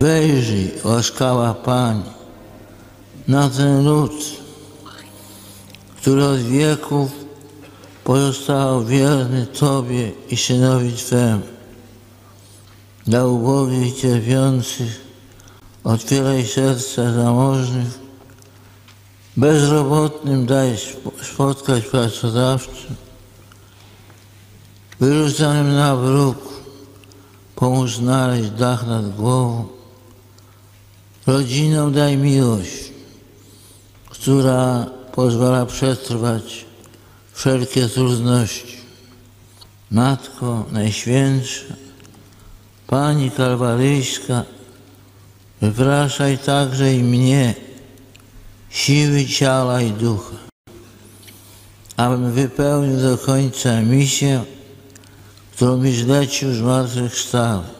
Wejrzyj, łaskała Pani, na ten lud, który od wieków pozostał wierny Tobie i Synowi Twemu. Dla ubogich i cierpiących otwieraj serca zamożnych, bezrobotnym daj spotkać pracodawcę, wyrzucanym na bruk pomóż znaleźć dach nad głową, rodzinom daj miłość, która pozwala przetrwać wszelkie trudności. Matko Najświętsza, Pani Kalwaryjska, wypraszaj także i mnie siły ciała i ducha, abym wypełnił do końca misję, którą mi zlecił zmartwychwstały.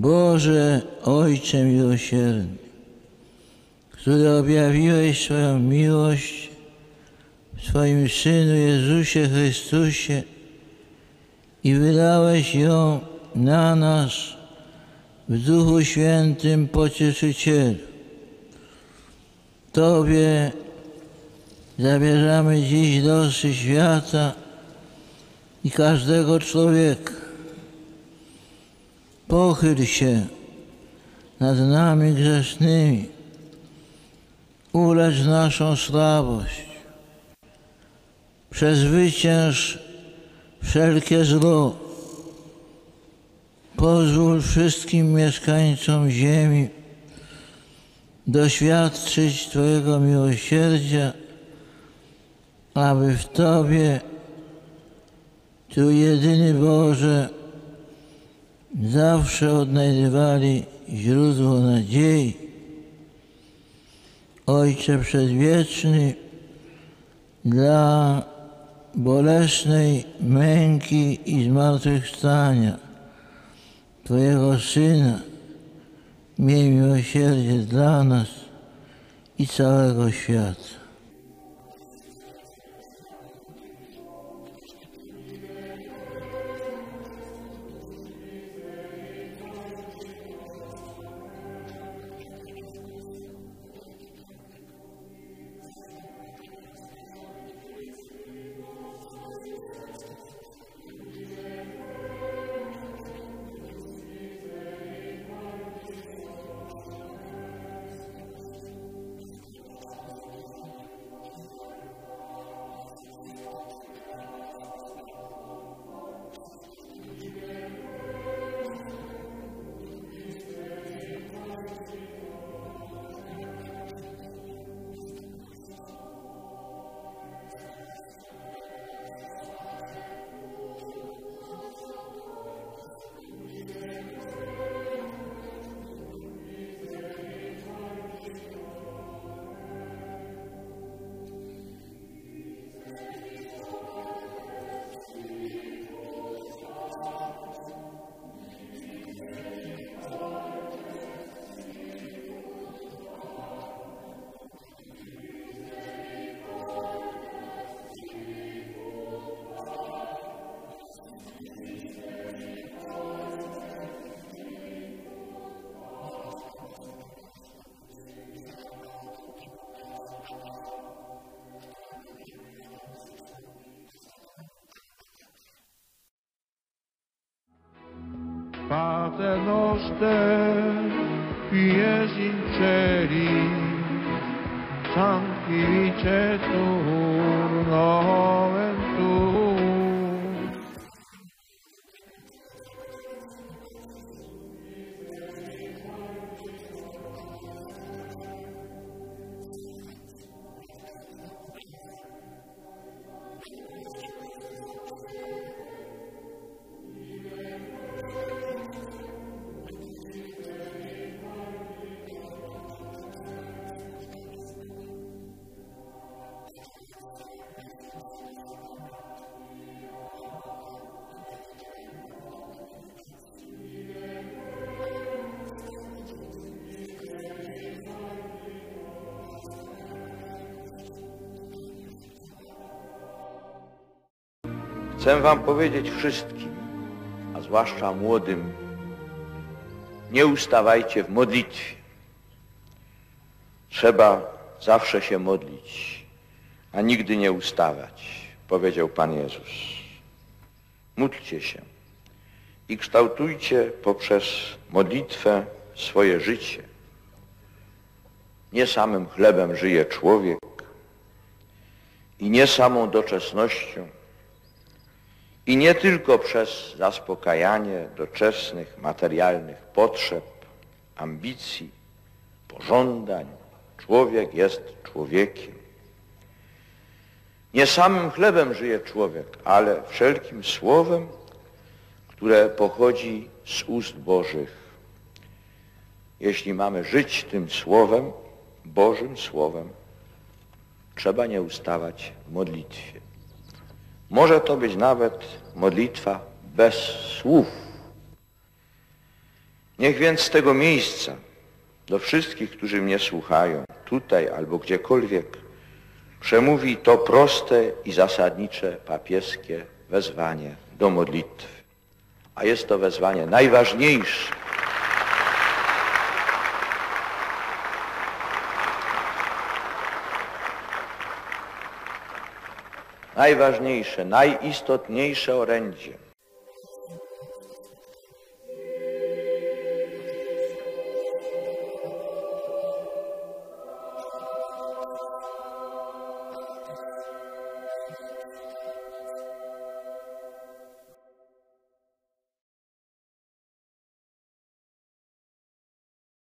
Boże Ojcze miłosierny, który objawiłeś swoją miłość w swoim Synu Jezusie Chrystusie i wydałeś ją na nas w Duchu Świętym Pocieszycielu. Tobie zabierzamy dziś losy świata i każdego człowieka. Pochyl się nad nami grzesznymi, ulecz naszą słabość, przezwycięż wszelkie zło. Pozwól wszystkim mieszkańcom ziemi doświadczyć Twojego miłosierdzia, aby w Tobie, Tu jedyny Boże, zawsze odnajdywali źródło nadziei. Ojcze Przedwieczny, dla bolesnej męki i zmartwychwstania Twojego Syna, miej miłosierdzie dla nas i całego świata. Pater noster, qui es in celi, Chcę wam powiedzieć wszystkim, a zwłaszcza młodym, nie ustawajcie w modlitwie. Trzeba zawsze się modlić, a nigdy nie ustawać, powiedział Pan Jezus. Módlcie się i kształtujcie poprzez modlitwę swoje życie. Nie samym chlebem żyje człowiek i nie samą doczesnością, i nie tylko przez zaspokajanie doczesnych, materialnych potrzeb, ambicji, pożądań. Człowiek jest człowiekiem. Nie samym chlebem żyje człowiek, ale wszelkim słowem, które pochodzi z ust Bożych. Jeśli mamy żyć tym słowem, Bożym słowem, trzeba nie ustawać w modlitwie. Może to być nawet modlitwa bez słów. Niech więc z tego miejsca do wszystkich, którzy mnie słuchają, tutaj albo gdziekolwiek, przemówi to proste i zasadnicze papieskie wezwanie do modlitwy. A jest to wezwanie najważniejsze. Najważniejsze, najistotniejsze orędzie